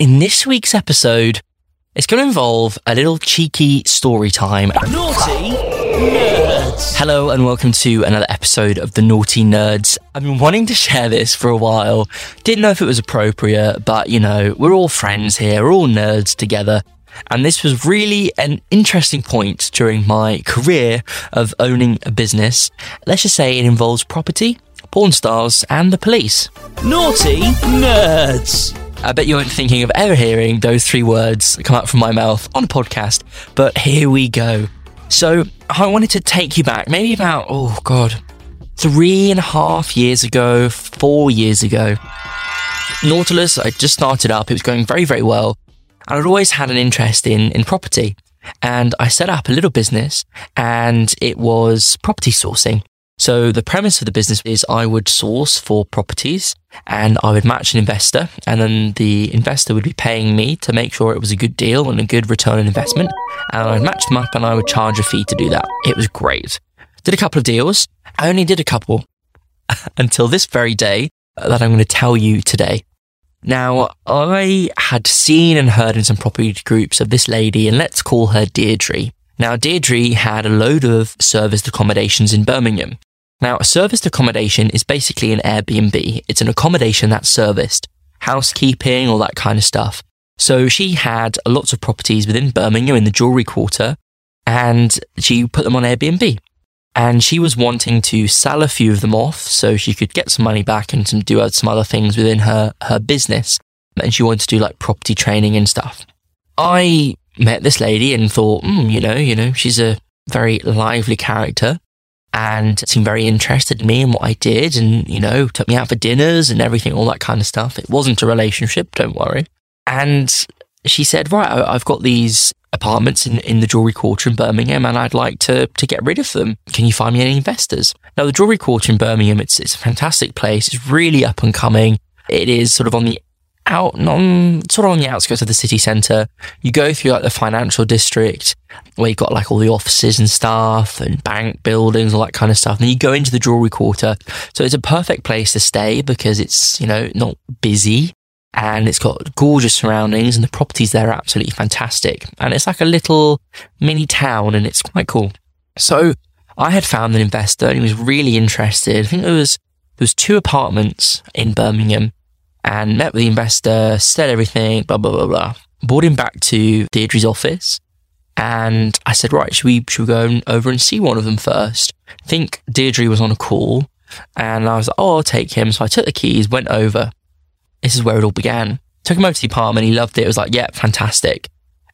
In this week's episode, it's going to involve a little cheeky story time. Nauti Nerds. Hello and welcome to another episode of the Nauti Nerds. I've been wanting to share this for a while. Didn't know if it was appropriate, but you know, we're all friends here, we're all nerds together. And this was really an interesting point during my career of owning a business. Let's just say it involves property, porn stars, and the police. Nauti Nerds. I bet you weren't thinking of ever hearing those three words come out from my mouth on a podcast, but here we go. So, I wanted to take you back, maybe about, oh God, three and a half years ago, four years ago. Nautilus, I just started up, it was going very, very well. And I'd always had an interest in, in property. And I set up a little business and it was property sourcing. So the premise of the business is I would source for properties and I would match an investor and then the investor would be paying me to make sure it was a good deal and a good return on investment. And I'd match them up and I would charge a fee to do that. It was great. Did a couple of deals. I only did a couple until this very day that I'm going to tell you today. Now, I had seen and heard in some property groups of this lady, and let's call her Deirdre. Now, Deirdre had a load of serviced accommodations in Birmingham. Now, a serviced accommodation is basically an Airbnb. It's an accommodation that's serviced, housekeeping, all that kind of stuff. So she had lots of properties within Birmingham in the jewelry quarter and she put them on Airbnb. And she was wanting to sell a few of them off so she could get some money back and some, do some other things within her, her business. And she wanted to do like property training and stuff. I met this lady and thought, mm, you know, you know, she's a very lively character and seemed very interested in me and what I did and, you know, took me out for dinners and everything, all that kind of stuff. It wasn't a relationship, don't worry. And she said, right, I've got these apartments in, in the jewelry quarter in Birmingham and I'd like to, to get rid of them. Can you find me any investors? Now, the jewelry quarter in Birmingham, it's, it's a fantastic place. It's really up and coming. It is sort of on the out on sort of on the outskirts of the city centre. You go through like the financial district where you've got like all the offices and stuff and bank buildings, all that kind of stuff. And you go into the jewelry quarter. So it's a perfect place to stay because it's, you know, not busy and it's got gorgeous surroundings and the properties there are absolutely fantastic. And it's like a little mini town and it's quite cool. So I had found an investor and he was really interested. I think there was, there was two apartments in Birmingham and met with the investor, said everything, blah, blah, blah, blah. Brought him back to Deirdre's office. And I said, right, should we, should we go over and see one of them first? I think Deirdre was on a call and I was like, oh, I'll take him. So I took the keys, went over. This is where it all began. Took him over to the apartment. He loved it. It was like, yeah, fantastic.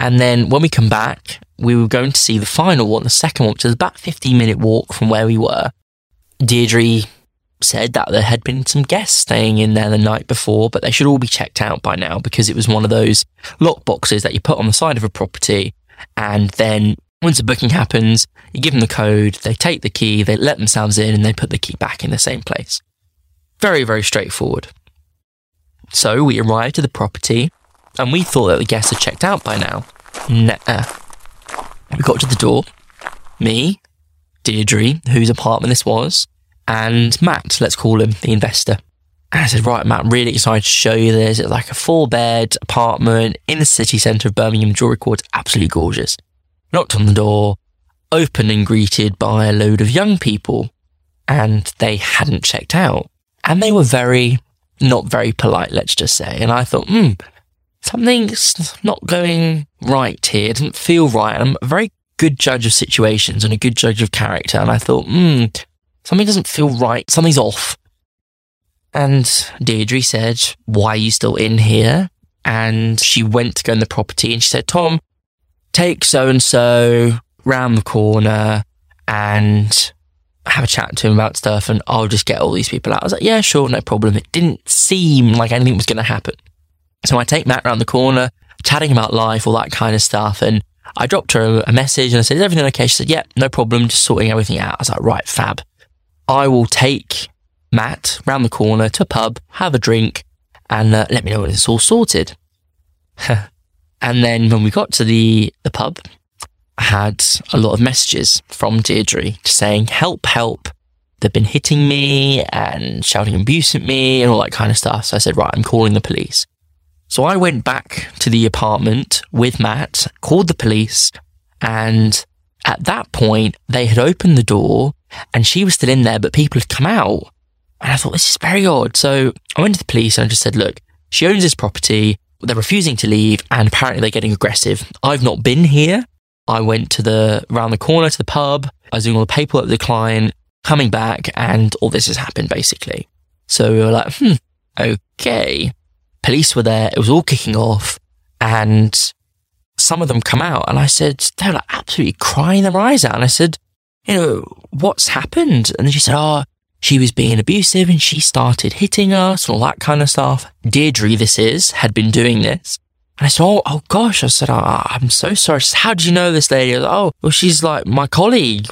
And then when we come back, we were going to see the final one, the second one, which was about a 15 minute walk from where we were. Deirdre said that there had been some guests staying in there the night before, but they should all be checked out by now because it was one of those lock boxes that you put on the side of a property. And then once a booking happens, you give them the code, they take the key, they let themselves in, and they put the key back in the same place. Very, very straightforward. So we arrived at the property and we thought that the guests had checked out by now. Nah. We got to the door. Me, Deirdre, whose apartment this was, and Matt, let's call him the investor. And I said, right, Matt, really excited to show you this. It's like a four bed apartment in the city centre of Birmingham, Jewelry Quarter. Absolutely gorgeous. Knocked on the door, opened and greeted by a load of young people, and they hadn't checked out. And they were very, not very polite, let's just say. And I thought, hmm, something's not going right here. It doesn't feel right. I'm a very good judge of situations and a good judge of character. And I thought, hmm, something doesn't feel right. Something's off. And Deirdre said, why are you still in here? And she went to go in the property and she said, Tom, take so and so round the corner and have a chat to him about stuff and I'll just get all these people out. I was like, yeah, sure, no problem. It didn't seem like anything was going to happen. So I take Matt around the corner, chatting about life, all that kind of stuff. And I dropped her a message and I said, is everything okay? She said, yeah, no problem. Just sorting everything out. I was like, right, fab. I will take Matt round the corner to a pub, have a drink, and uh, let me know when it's all sorted. and then when we got to the, the pub, I had a lot of messages from Deirdre saying, help, help. They've been hitting me and shouting abuse at me and all that kind of stuff. So I said, right, I'm calling the police. So I went back to the apartment with Matt, called the police, and at that point, they had opened the door and she was still in there, but people had come out. And I thought, this is very odd. So I went to the police and I just said, look, she owns this property. They're refusing to leave and apparently they're getting aggressive. I've not been here. I went to the, round the corner to the pub. I was doing all the paperwork with the client, coming back and all this has happened basically. So we were like, hmm, okay. Police were there. It was all kicking off and some of them come out and I said, they're like absolutely crying their eyes out. And I said, you know, what's happened? And she said, oh, she was being abusive and she started hitting us and all that kind of stuff. Deirdre, this is, had been doing this. And I said, oh, oh gosh. I said, oh, I'm so sorry. Said, How did you know this lady? Said, oh, well, she's like my colleague.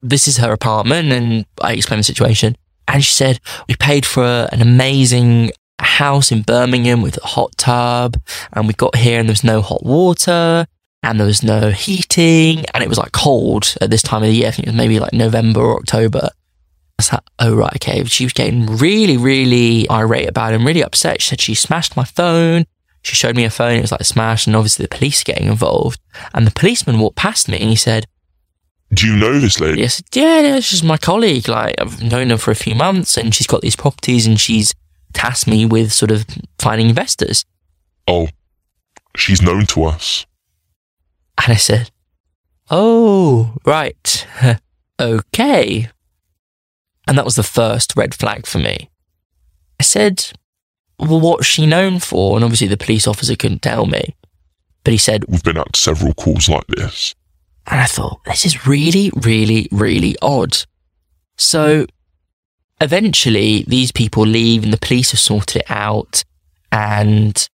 This is her apartment. And I explained the situation. And she said, we paid for an amazing house in Birmingham with a hot tub and we got here and there was no hot water and there was no heating and it was like cold at this time of the year. I think it was maybe like November or October. I was like, oh right, okay. She was getting really, really irate about it and really upset. She said she smashed my phone. She showed me a phone. It was like smashed and obviously the police getting involved. And the policeman walked past me and he said, do you know this lady? Yes, yeah, yeah, she's my colleague. Like I've known her for a few months and she's got these properties and she's tasked me with sort of finding investors. Oh, she's known to us. And I said, Oh, right. okay. And that was the first red flag for me. I said, Well, what's she known for? And obviously the police officer couldn't tell me. But he said, We've been at several calls like this. And I thought, This is really, really, really odd. So eventually these people leave and the police have sorted it out. And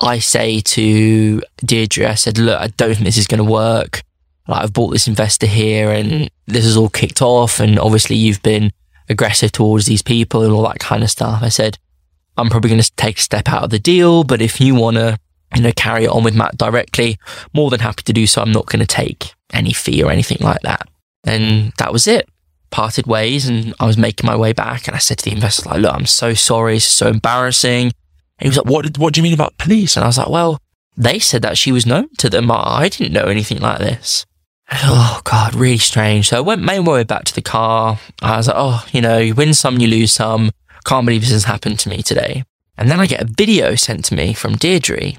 I say to Deirdre, I said, look, I don't think this is going to work. Like, I've bought this investor here and this is all kicked off. And obviously you've been aggressive towards these people and all that kind of stuff. I said, I'm probably going to take a step out of the deal, but if you want to, you know, carry it on with Matt directly, more than happy to do so. I'm not going to take any fee or anything like that. And that was it parted ways and I was making my way back and I said to the investor, like, look, I'm so sorry. It's so embarrassing. He was like, what, what do you mean about police? And I was like, well, they said that she was known to them. I didn't know anything like this. Oh God, really strange. So I went, my way back to the car. I was like, oh, you know, you win some, you lose some. Can't believe this has happened to me today. And then I get a video sent to me from Deirdre.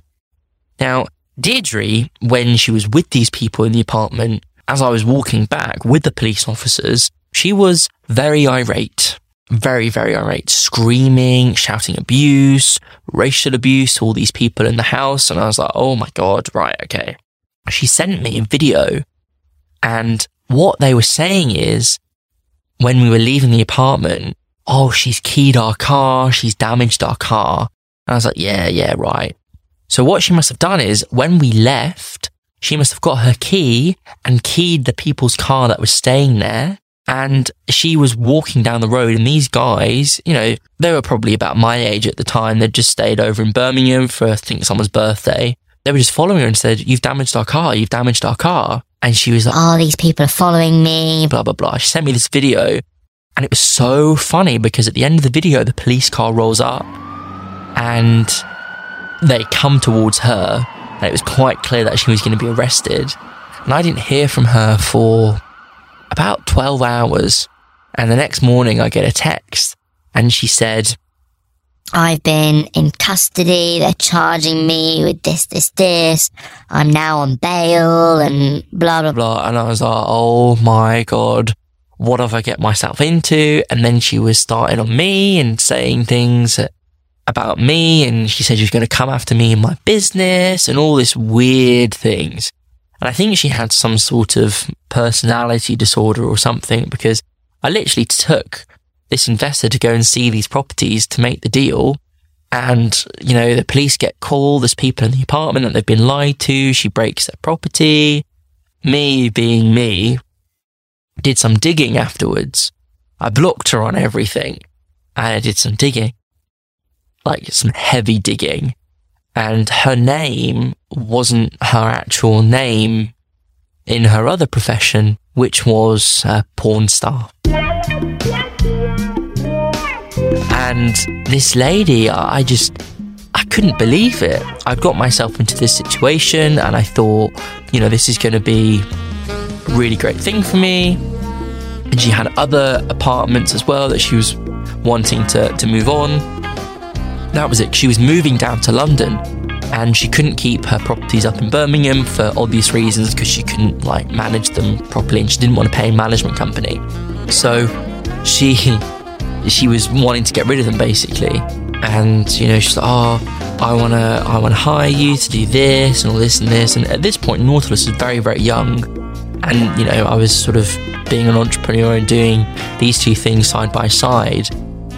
Now, Deirdre, when she was with these people in the apartment, as I was walking back with the police officers, she was very irate, very, very irate, screaming, shouting abuse, racial abuse to all these people in the house. And I was like, oh my God, right, okay. She sent me a video and what they were saying is when we were leaving the apartment, oh, she's keyed our car, she's damaged our car. And I was like, yeah, yeah, right. So what she must have done is when we left, she must have got her key and keyed the people's car that was staying there and she was walking down the road and these guys, you know, they were probably about my age at the time. They'd just stayed over in Birmingham for, I think, someone's birthday. They were just following her and said, you've damaged our car. You've damaged our car. And she was like, oh, these people are following me. Blah, blah, blah. She sent me this video and it was so funny because at the end of the video, the police car rolls up and they come towards her. And it was quite clear that she was going to be arrested. And I didn't hear from her for about 12 hours. And the next morning I get a text and she said, I've been in custody. They're charging me with this, this, this. I'm now on bail and blah, blah, blah. And I was like, oh my God, what have I get myself into? And then she was starting on me and saying things about me. And she said she was going to come after me in my business and all this weird things. And I think she had some sort of personality disorder or something because I literally took this investor to go and see these properties to make the deal. And, you know, the police get called. There's people in the apartment that they've been lied to. She breaks their property. Me being me did some digging afterwards. I blocked her on everything and I did some digging, like some heavy digging and her name wasn't her actual name in her other profession, which was a porn star. And this lady, I just, I couldn't believe it. I got myself into this situation and I thought, you know, this is going to be a really great thing for me. And she had other apartments as well that she was wanting to, to move on. That was it. She was moving down to London and she couldn't keep her properties up in Birmingham for obvious reasons because she couldn't like manage them properly and she didn't want to pay a management company. So she she was wanting to get rid of them basically. And you know, she's like, "Oh, I wanna, I wanna hire you to do this and all this and this." And at this point, Nautilus was very, very young, and you know, I was sort of being an entrepreneur and doing these two things side by side.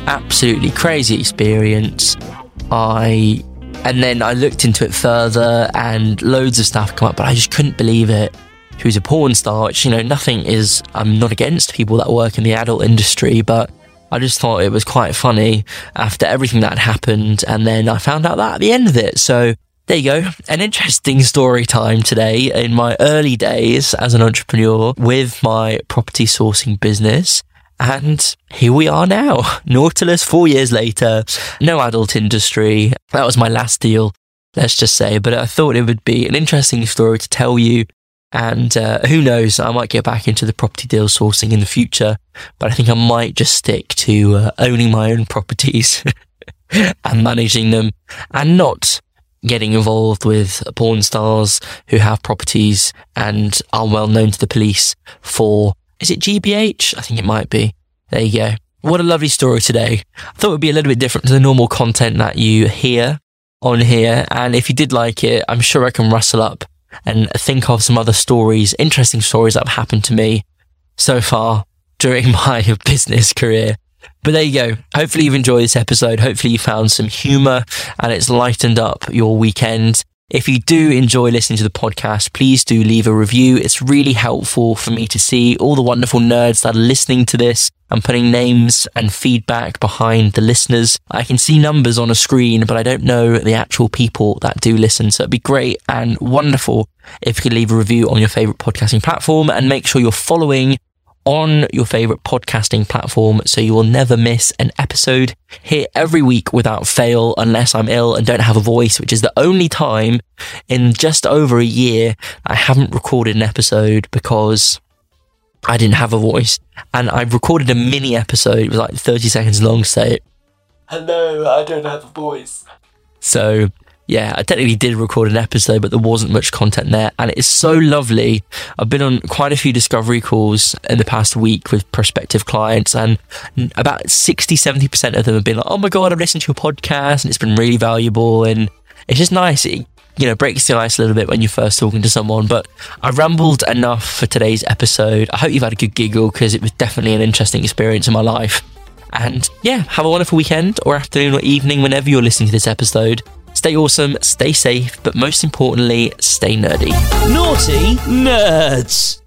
Absolutely crazy experience. I and then I looked into it further and loads of stuff come up, but I just couldn't believe it. Was a porn star, which, you know, nothing is, I'm not against people that work in the adult industry, but I just thought it was quite funny after everything that happened. And then I found out that at the end of it. So there you go. An interesting story time today in my early days as an entrepreneur with my property sourcing business. And here we are now. Nautilus, four years later, no adult industry. That was my last deal, let's just say. But I thought it would be an interesting story to tell you. And uh, who knows, I might get back into the property deal sourcing in the future. But I think I might just stick to uh, owning my own properties and managing them and not getting involved with porn stars who have properties and are well known to the police for is it GBH? I think it might be. There you go. What a lovely story today. I thought it would be a little bit different to the normal content that you hear on here. And if you did like it, I'm sure I can rustle up and think of some other stories, interesting stories that have happened to me so far during my business career. But there you go. Hopefully you've enjoyed this episode. Hopefully you found some humor and it's lightened up your weekend. If you do enjoy listening to the podcast, please do leave a review. It's really helpful for me to see all the wonderful nerds that are listening to this and putting names and feedback behind the listeners. I can see numbers on a screen, but I don't know the actual people that do listen. So it'd be great and wonderful if you could leave a review on your favorite podcasting platform and make sure you're following on your favorite podcasting platform so you will never miss an episode here every week without fail unless I'm ill and don't have a voice, which is the only time in just over a year I haven't recorded an episode because I didn't have a voice. And I've recorded a mini episode, it was like 30 seconds long, say, Hello, I don't have a voice. So yeah, I technically did record an episode, but there wasn't much content there. And it is so lovely. I've been on quite a few discovery calls in the past week with prospective clients, and about 60, 70% of them have been like, oh my God, I've listened to your podcast and it's been really valuable. And it's just nice. It, you know, breaks the ice a little bit when you're first talking to someone. But I rambled enough for today's episode. I hope you've had a good giggle because it was definitely an interesting experience in my life. And yeah, have a wonderful weekend or afternoon or evening whenever you're listening to this episode. Stay awesome, stay safe, but most importantly, stay nerdy. Nauti Nerds.